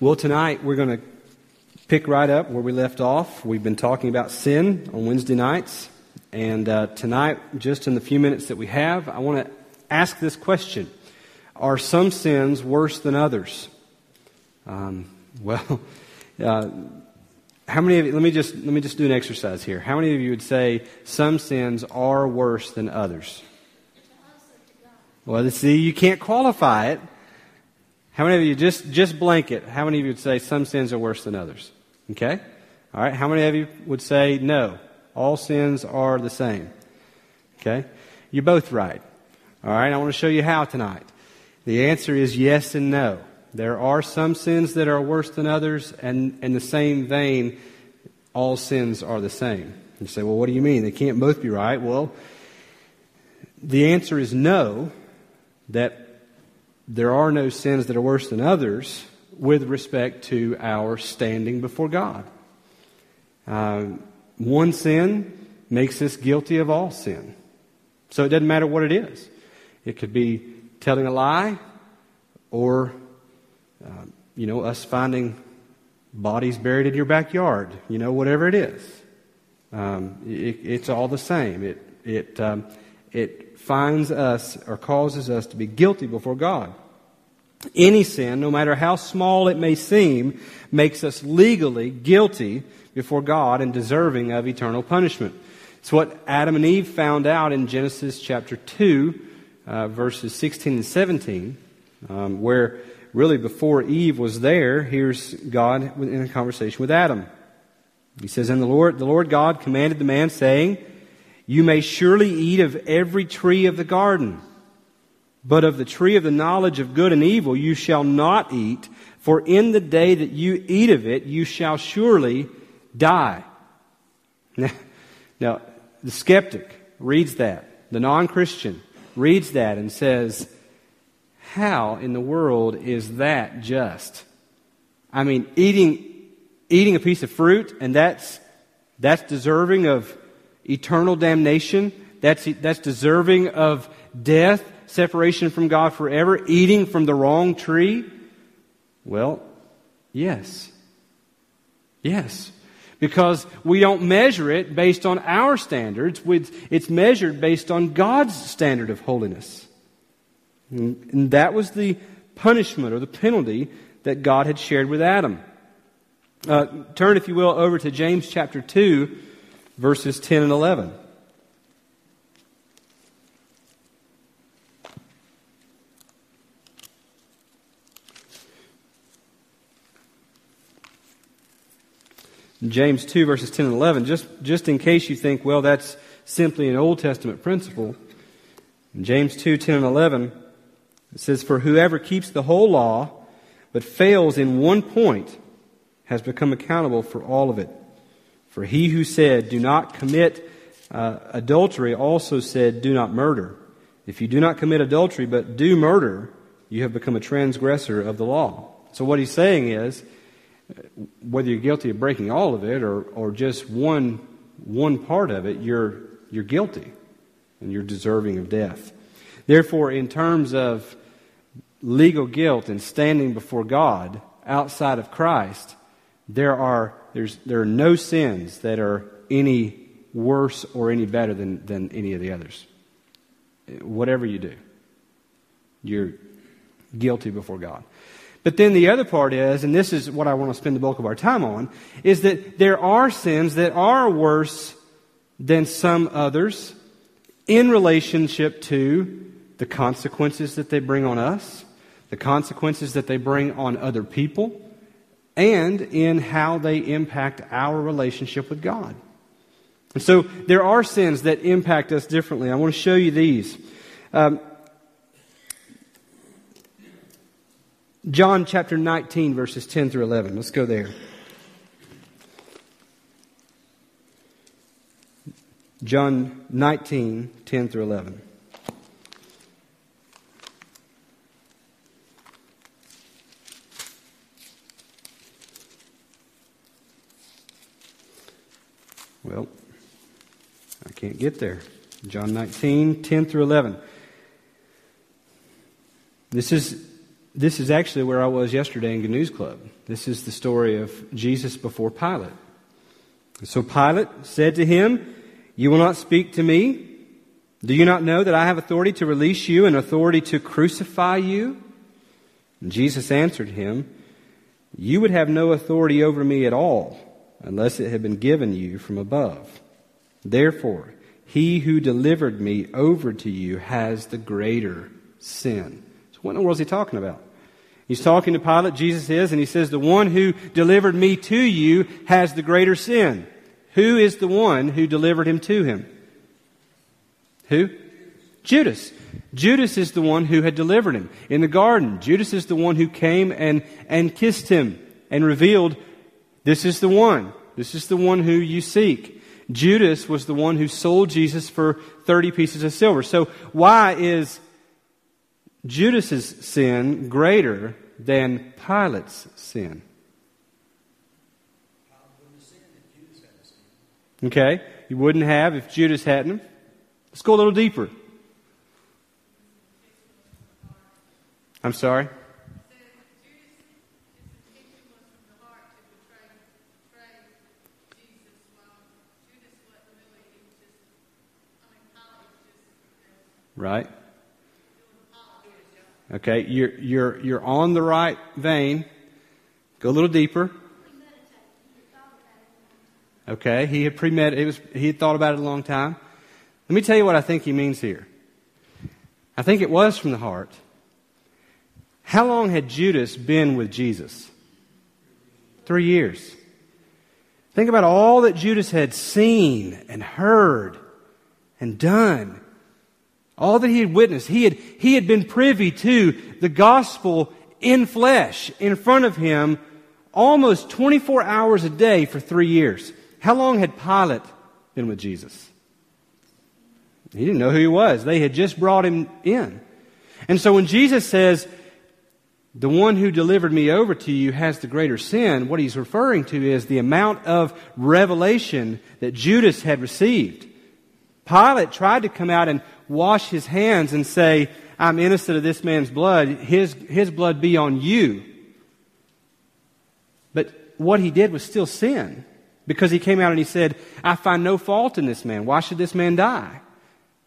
Well, tonight we're going to pick right up where we left off. We've been talking about sin on Wednesday nights. And uh, tonight, just in the few minutes that we have, I want to ask this question Are some sins worse than others? Um, well, uh, how many of you, let me just let me just do an exercise here. How many of you would say some sins are worse than others? Well, see, you can't qualify it. How many of you just just blanket? How many of you would say some sins are worse than others? Okay, all right. How many of you would say no? All sins are the same. Okay, you're both right. All right. I want to show you how tonight. The answer is yes and no. There are some sins that are worse than others, and in the same vein, all sins are the same. You say, well, what do you mean? They can't both be right. Well, the answer is no, that there are no sins that are worse than others with respect to our standing before God. Uh, one sin makes us guilty of all sin. So it doesn't matter what it is. It could be telling a lie or uh, you know, us finding bodies buried in your backyard, you know, whatever it is. Um, it, it's all the same. It, it, um, it finds us or causes us to be guilty before God. Any sin, no matter how small it may seem, makes us legally guilty before God and deserving of eternal punishment. It's what Adam and Eve found out in Genesis chapter 2, uh, verses 16 and 17, um, where really before Eve was there, here's God in a conversation with Adam. He says, And the Lord, the Lord God commanded the man, saying, You may surely eat of every tree of the garden, but of the tree of the knowledge of good and evil you shall not eat, for in the day that you eat of it, you shall surely die. Now, now the skeptic reads that. The non Christian reads that and says, how in the world is that just? I mean, eating, eating a piece of fruit, and that's, that's deserving of eternal damnation. That's, that's deserving of death, separation from God forever, eating from the wrong tree. Well, yes. Yes. Because we don't measure it based on our standards, it's measured based on God's standard of holiness. And that was the punishment or the penalty that God had shared with Adam. Uh, turn, if you will, over to James chapter 2, verses 10 and 11. James 2, verses 10 and 11, just, just in case you think, well, that's simply an Old Testament principle. In James 2, 10 and 11, it says, For whoever keeps the whole law, but fails in one point, has become accountable for all of it. For he who said, Do not commit uh, adultery, also said, Do not murder. If you do not commit adultery, but do murder, you have become a transgressor of the law. So what he's saying is, whether you're guilty of breaking all of it or, or just one, one part of it, you're, you're guilty and you're deserving of death. Therefore, in terms of legal guilt and standing before God outside of Christ, there are, there's, there are no sins that are any worse or any better than, than any of the others. Whatever you do, you're guilty before God. But then the other part is, and this is what I want to spend the bulk of our time on, is that there are sins that are worse than some others in relationship to the consequences that they bring on us the consequences that they bring on other people, and in how they impact our relationship with God. And so there are sins that impact us differently. I want to show you these. Um, John chapter 19, verses 10 through 11. Let's go there. John 19, 10 through 11. Well, I can't get there. John 19, 10 through 11. This is this is actually where I was yesterday in the News Club. This is the story of Jesus before Pilate. So Pilate said to him, You will not speak to me? Do you not know that I have authority to release you and authority to crucify you? And Jesus answered him, You would have no authority over me at all unless it had been given you from above. Therefore, he who delivered me over to you has the greater sin. What in the world is he talking about? He's talking to Pilate, Jesus is, and he says, The one who delivered me to you has the greater sin. Who is the one who delivered him to him? Who? Judas. Judas is the one who had delivered him in the garden. Judas is the one who came and, and kissed him and revealed, This is the one. This is the one who you seek. Judas was the one who sold Jesus for 30 pieces of silver. So why is Judas's sin greater than Pilate's sin? Okay, you wouldn't have if Judas hadn't. Let's go a little deeper. I'm sorry? Right? Okay, you're, you're, you're on the right vein. Go a little deeper. Okay, he had premeditated, it was, he had thought about it a long time. Let me tell you what I think he means here. I think it was from the heart. How long had Judas been with Jesus? Three years. Think about all that Judas had seen and heard and done. All that he had witnessed. He had, he had been privy to the gospel in flesh in front of him almost 24 hours a day for three years. How long had Pilate been with Jesus? He didn't know who he was. They had just brought him in. And so when Jesus says, the one who delivered me over to you has the greater sin, what he's referring to is the amount of revelation that Judas had received. Pilate tried to come out and wash his hands and say, I'm innocent of this man's blood. His, his blood be on you. But what he did was still sin because he came out and he said, I find no fault in this man. Why should this man die?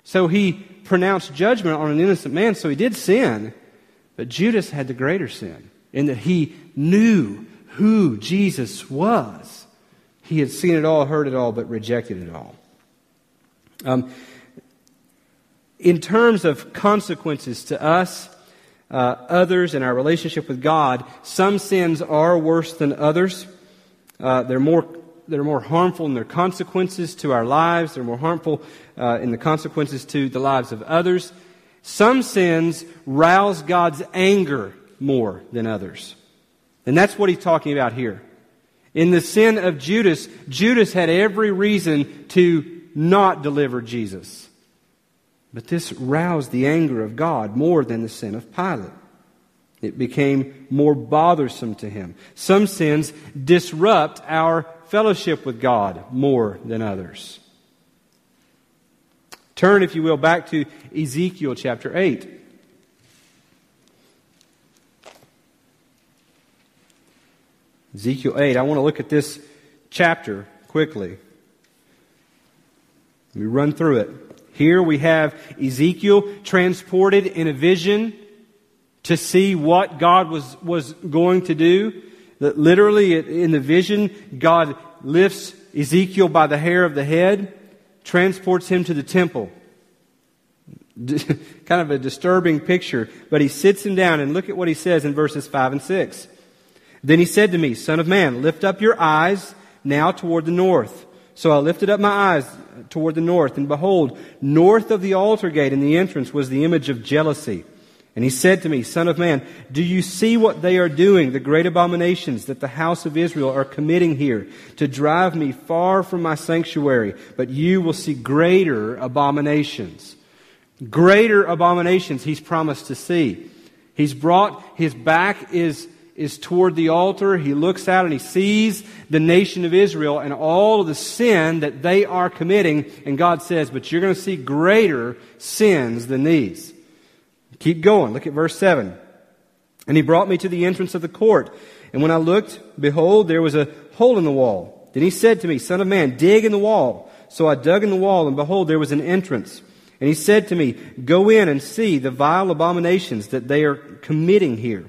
So he pronounced judgment on an innocent man, so he did sin. But Judas had the greater sin in that he knew who Jesus was. He had seen it all, heard it all, but rejected it all. Um, in terms of consequences to us, uh, others, and our relationship with God, some sins are worse than others. Uh, they're more they're more harmful in their consequences to our lives. They're more harmful uh, in the consequences to the lives of others. Some sins rouse God's anger more than others. And that's what he's talking about here. In the sin of Judas, Judas had every reason to not deliver Jesus. But this roused the anger of God more than the sin of Pilate. It became more bothersome to him. Some sins disrupt our fellowship with God more than others. Turn, if you will, back to Ezekiel chapter 8. Ezekiel 8. I want to look at this chapter quickly. Let me run through it. Here we have Ezekiel transported in a vision to see what God was, was going to do. That literally in the vision, God lifts Ezekiel by the hair of the head transports him to the temple. kind of a disturbing picture, but he sits him down and look at what he says in verses 5 and 6. Then he said to me, Son of man, lift up your eyes now toward the north. So I lifted up my eyes toward the north, and behold, north of the altar gate in the entrance was the image of jealousy. And he said to me, Son of man, do you see what they are doing, the great abominations that the house of Israel are committing here, to drive me far from my sanctuary? But you will see greater abominations. Greater abominations he's promised to see. He's brought, his back is, is toward the altar. He looks out and he sees the nation of Israel and all of the sin that they are committing. And God says, but you're going to see greater sins than these. Keep going. Look at verse 7. And he brought me to the entrance of the court. And when I looked, behold, there was a hole in the wall. Then he said to me, Son of man, dig in the wall. So I dug in the wall, and behold, there was an entrance. And he said to me, Go in and see the vile abominations that they are committing here.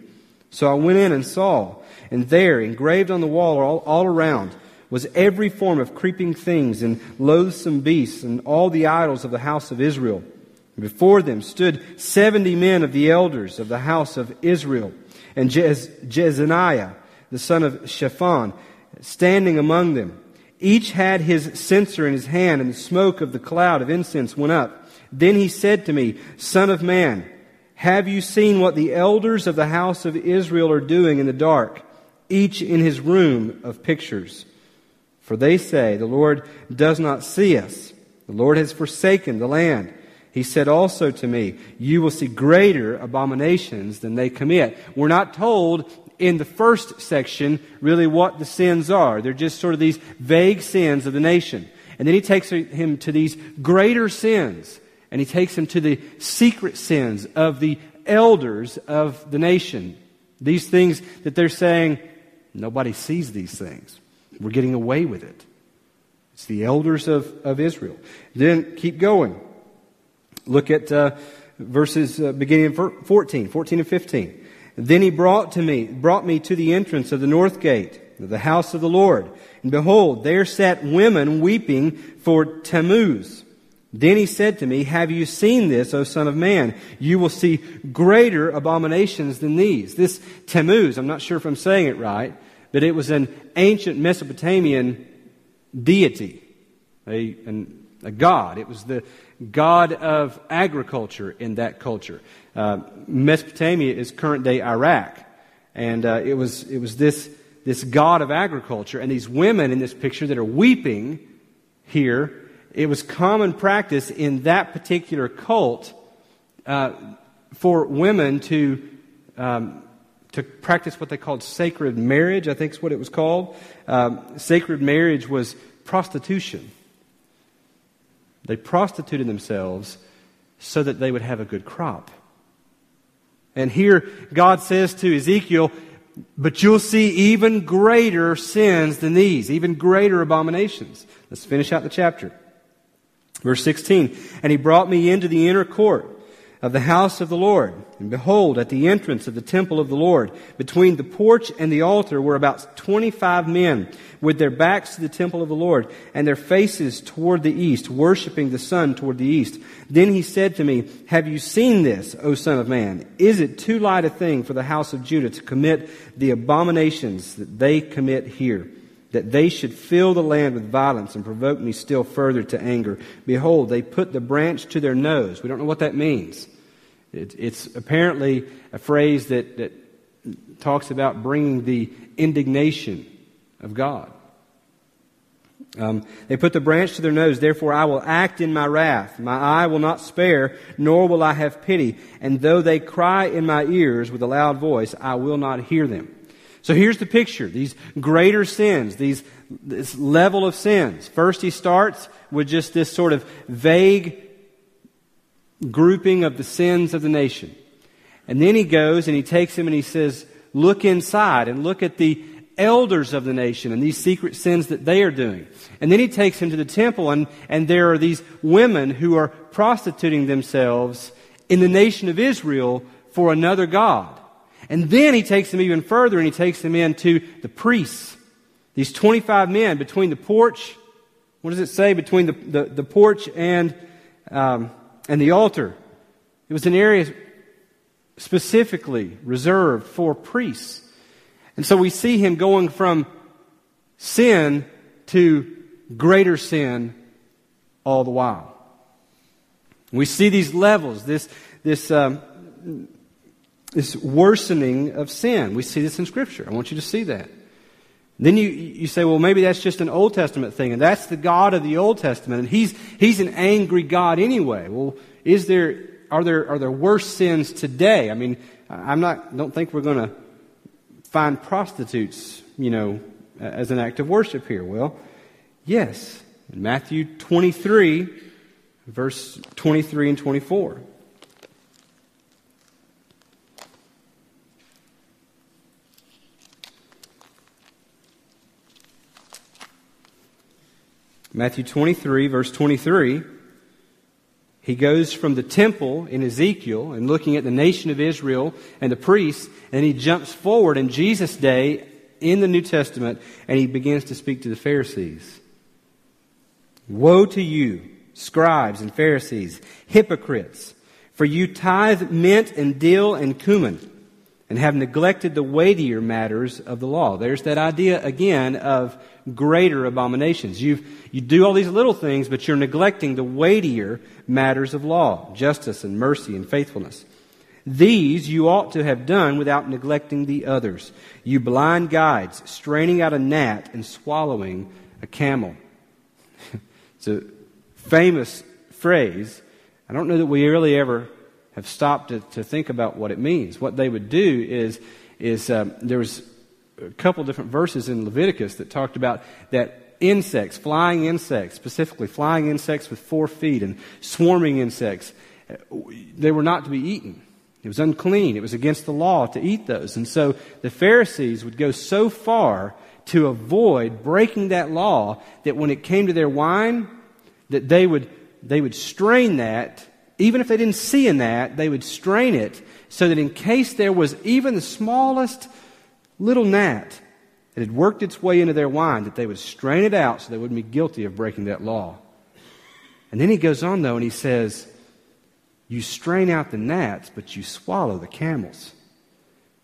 So I went in and saw, and there, engraved on the wall all, all around, was every form of creeping things and loathsome beasts and all the idols of the house of Israel. And before them stood seventy men of the elders of the house of Israel, and Jez- Jezaniah, the son of Shaphan, standing among them. Each had his censer in his hand, and the smoke of the cloud of incense went up. Then he said to me, Son of man, have you seen what the elders of the house of Israel are doing in the dark, each in his room of pictures? For they say, The Lord does not see us. The Lord has forsaken the land. He said also to me, You will see greater abominations than they commit. We're not told in the first section really what the sins are. They're just sort of these vague sins of the nation. And then he takes him to these greater sins and he takes him to the secret sins of the elders of the nation. These things that they're saying, nobody sees these things. We're getting away with it. It's the elders of, of Israel. Then keep going. Look at uh, verses uh, beginning in 14, 14 and 15. Then he brought to me, brought me to the entrance of the north gate, of the house of the Lord. And behold, there sat women weeping for Tammuz then he said to me, Have you seen this, O Son of Man? You will see greater abominations than these. This Tammuz, I'm not sure if I'm saying it right, but it was an ancient Mesopotamian deity, a, an, a god. It was the god of agriculture in that culture. Uh, Mesopotamia is current day Iraq. And uh, it, was, it was this, this god of agriculture. And these women in this picture that are weeping here it was common practice in that particular cult uh, for women to um, to practice what they called sacred marriage. I think is what it was called. Um, sacred marriage was prostitution. They prostituted themselves so that they would have a good crop. And here God says to Ezekiel, but you'll see even greater sins than these, even greater abominations. Let's finish out the chapter. Verse 16, And he brought me into the inner court of the house of the Lord. And behold, at the entrance of the temple of the Lord, between the porch and the altar were about 25 men with their backs to the temple of the Lord and their faces toward the east, worshiping the sun toward the east. Then he said to me, Have you seen this, O son of man? Is it too light a thing for the house of Judah to commit the abominations that they commit here? That they should fill the land with violence and provoke me still further to anger. Behold, they put the branch to their nose. We don't know what that means. It, it's apparently a phrase that, that talks about bringing the indignation of God. Um, they put the branch to their nose, therefore I will act in my wrath. My eye will not spare, nor will I have pity. And though they cry in my ears with a loud voice, I will not hear them. So here's the picture these greater sins, these, this level of sins. First, he starts with just this sort of vague grouping of the sins of the nation. And then he goes and he takes him and he says, Look inside and look at the elders of the nation and these secret sins that they are doing. And then he takes him to the temple, and, and there are these women who are prostituting themselves in the nation of Israel for another God. And then he takes them even further and he takes them into the priests. These 25 men between the porch, what does it say? Between the, the, the porch and, um, and the altar. It was an area specifically reserved for priests. And so we see him going from sin to greater sin all the while. We see these levels, this, this um, this worsening of sin. We see this in Scripture. I want you to see that. Then you, you say, well, maybe that's just an Old Testament thing, and that's the God of the Old Testament, and he's, he's an angry God anyway. Well, is there, are there, are there worse sins today? I mean, I'm not, don't think we're going to find prostitutes, you know, as an act of worship here. Well, yes. In Matthew 23, verse 23 and 24. Matthew 23, verse 23, he goes from the temple in Ezekiel and looking at the nation of Israel and the priests, and he jumps forward in Jesus' day in the New Testament and he begins to speak to the Pharisees. Woe to you, scribes and Pharisees, hypocrites, for you tithe mint and dill and cumin and have neglected the weightier matters of the law. There's that idea again of greater abominations. You you do all these little things, but you're neglecting the weightier matters of law, justice and mercy and faithfulness. These you ought to have done without neglecting the others. You blind guides, straining out a gnat and swallowing a camel. it's a famous phrase. I don't know that we really ever have stopped to, to think about what it means. What they would do is, is um, there was a couple different verses in Leviticus that talked about that insects, flying insects, specifically flying insects with four feet and swarming insects, they were not to be eaten. It was unclean. It was against the law to eat those. And so the Pharisees would go so far to avoid breaking that law that when it came to their wine, that they would, they would strain that even if they didn't see in that, they would strain it so that in case there was even the smallest little gnat that had worked its way into their wine, that they would strain it out so they wouldn't be guilty of breaking that law. And then he goes on, though, and he says, You strain out the gnats, but you swallow the camels.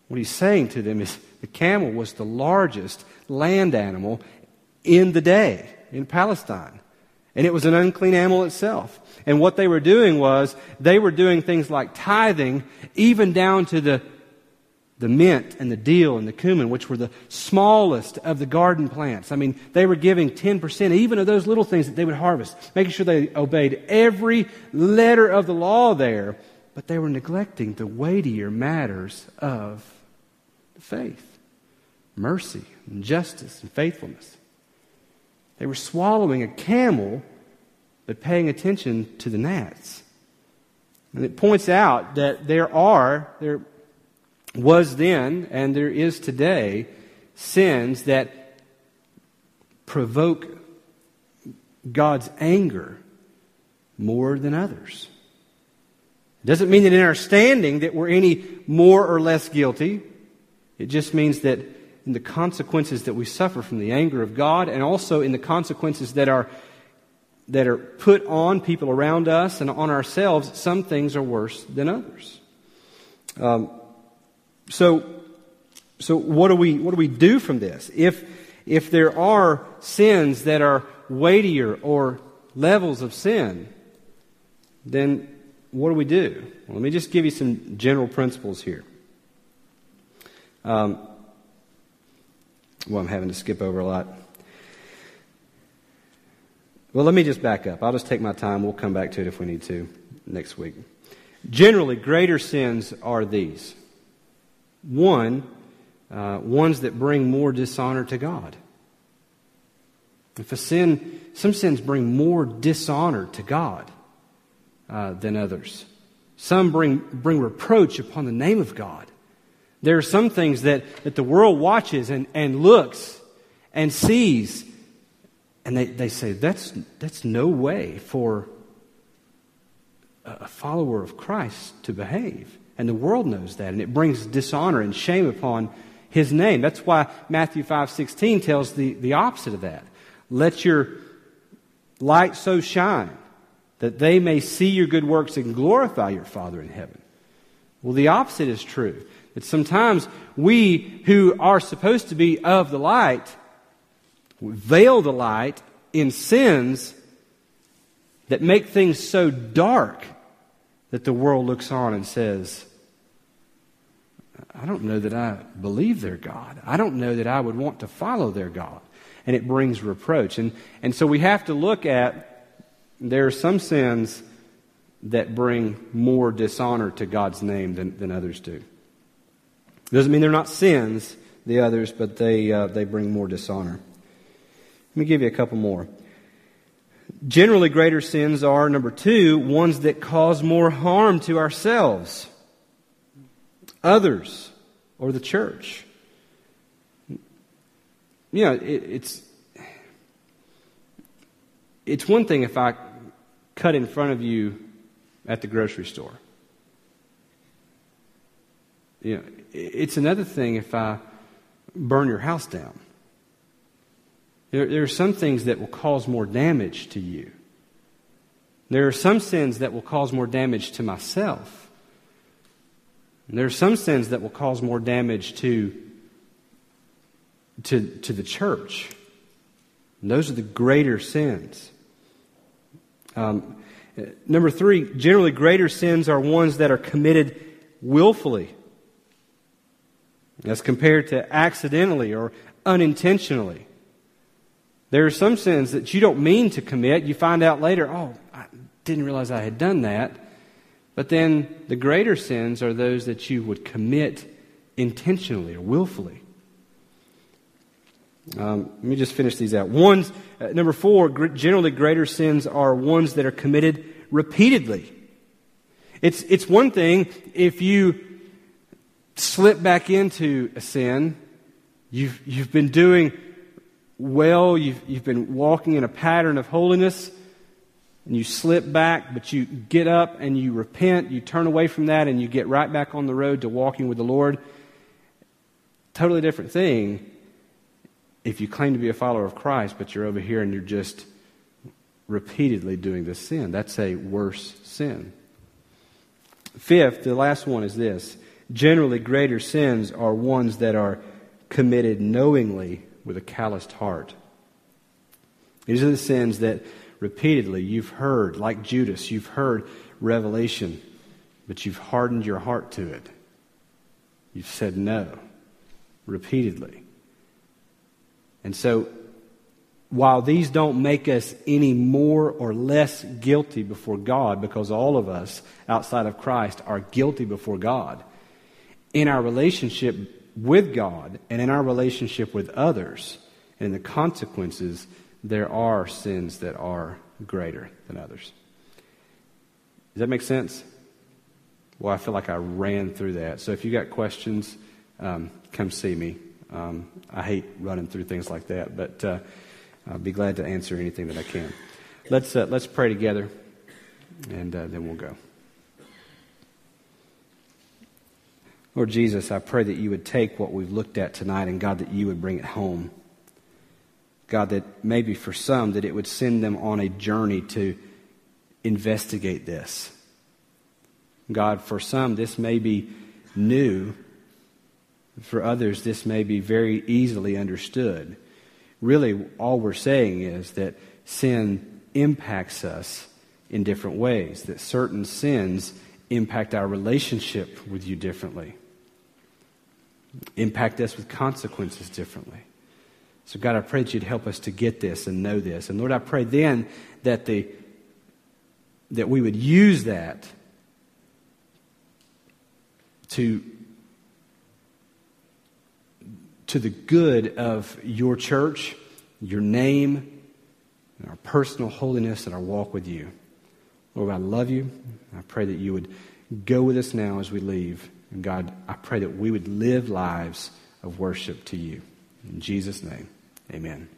What he's saying to them is the camel was the largest land animal in the day in Palestine. And it was an unclean animal itself. And what they were doing was they were doing things like tithing, even down to the, the mint and the dill and the cumin, which were the smallest of the garden plants. I mean, they were giving 10% even of those little things that they would harvest, making sure they obeyed every letter of the law there, but they were neglecting the weightier matters of faith mercy and justice and faithfulness. They were swallowing a camel, but paying attention to the gnats. And it points out that there are, there was then, and there is today, sins that provoke God's anger more than others. It doesn't mean that in our standing that we're any more or less guilty. It just means that in the consequences that we suffer from the anger of God and also in the consequences that are, that are put on people around us and on ourselves, some things are worse than others. Um, so, so what do we what do we do from this? If if there are sins that are weightier or levels of sin, then what do we do? Well, let me just give you some general principles here. Um, well, I'm having to skip over a lot. Well, let me just back up. I'll just take my time. We'll come back to it if we need to next week. Generally, greater sins are these one, uh, ones that bring more dishonor to God. If a sin, some sins bring more dishonor to God uh, than others. Some bring, bring reproach upon the name of God. There are some things that, that the world watches and, and looks and sees, and they, they say, that's, that's no way for a follower of Christ to behave. And the world knows that, and it brings dishonor and shame upon his name. That's why Matthew 5.16 tells the, the opposite of that. Let your light so shine that they may see your good works and glorify your Father in heaven. Well, the opposite is true. That sometimes we who are supposed to be of the light veil the light in sins that make things so dark that the world looks on and says, I don't know that I believe their God. I don't know that I would want to follow their God. And it brings reproach. And, and so we have to look at there are some sins that bring more dishonor to God's name than, than others do. Doesn't mean they're not sins, the others, but they, uh, they bring more dishonor. Let me give you a couple more. Generally, greater sins are, number two, ones that cause more harm to ourselves, others, or the church. You know, it, it's. it's one thing if I cut in front of you at the grocery store. You know, it's another thing if I burn your house down. There, there are some things that will cause more damage to you. There are some sins that will cause more damage to myself. And there are some sins that will cause more damage to, to, to the church. And those are the greater sins. Um, number three, generally greater sins are ones that are committed willfully as compared to accidentally or unintentionally. There are some sins that you don't mean to commit. You find out later, oh, I didn't realize I had done that. But then the greater sins are those that you would commit intentionally or willfully. Um, let me just finish these out. Ones, uh, number four, gr- generally greater sins are ones that are committed repeatedly. It's, it's one thing if you slip back into a sin, you've, you've been doing well, you've, you've been walking in a pattern of holiness, and you slip back, but you get up and you repent, you turn away from that, and you get right back on the road to walking with the Lord. Totally different thing if you claim to be a follower of Christ, but you're over here and you're just repeatedly doing this sin. That's a worse sin. Fifth, the last one is this. Generally, greater sins are ones that are committed knowingly with a calloused heart. These are the sins that repeatedly you've heard, like Judas, you've heard revelation, but you've hardened your heart to it. You've said no repeatedly. And so, while these don't make us any more or less guilty before God, because all of us outside of Christ are guilty before God, in our relationship with God and in our relationship with others and the consequences, there are sins that are greater than others. Does that make sense? Well, I feel like I ran through that. So if you got questions, um, come see me. Um, I hate running through things like that, but uh, I'll be glad to answer anything that I can. Let's uh, let's pray together, and uh, then we'll go. Lord Jesus, I pray that you would take what we've looked at tonight and God, that you would bring it home. God, that maybe for some, that it would send them on a journey to investigate this. God, for some, this may be new. For others, this may be very easily understood. Really, all we're saying is that sin impacts us in different ways, that certain sins impact our relationship with you differently impact us with consequences differently. So, God, I pray that you'd help us to get this and know this. And Lord, I pray then that, the, that we would use that to, to the good of your church, your name, and our personal holiness and our walk with you. Lord, I love you. I pray that you would go with us now as we leave. And God, I pray that we would live lives of worship to you. In Jesus' name, amen.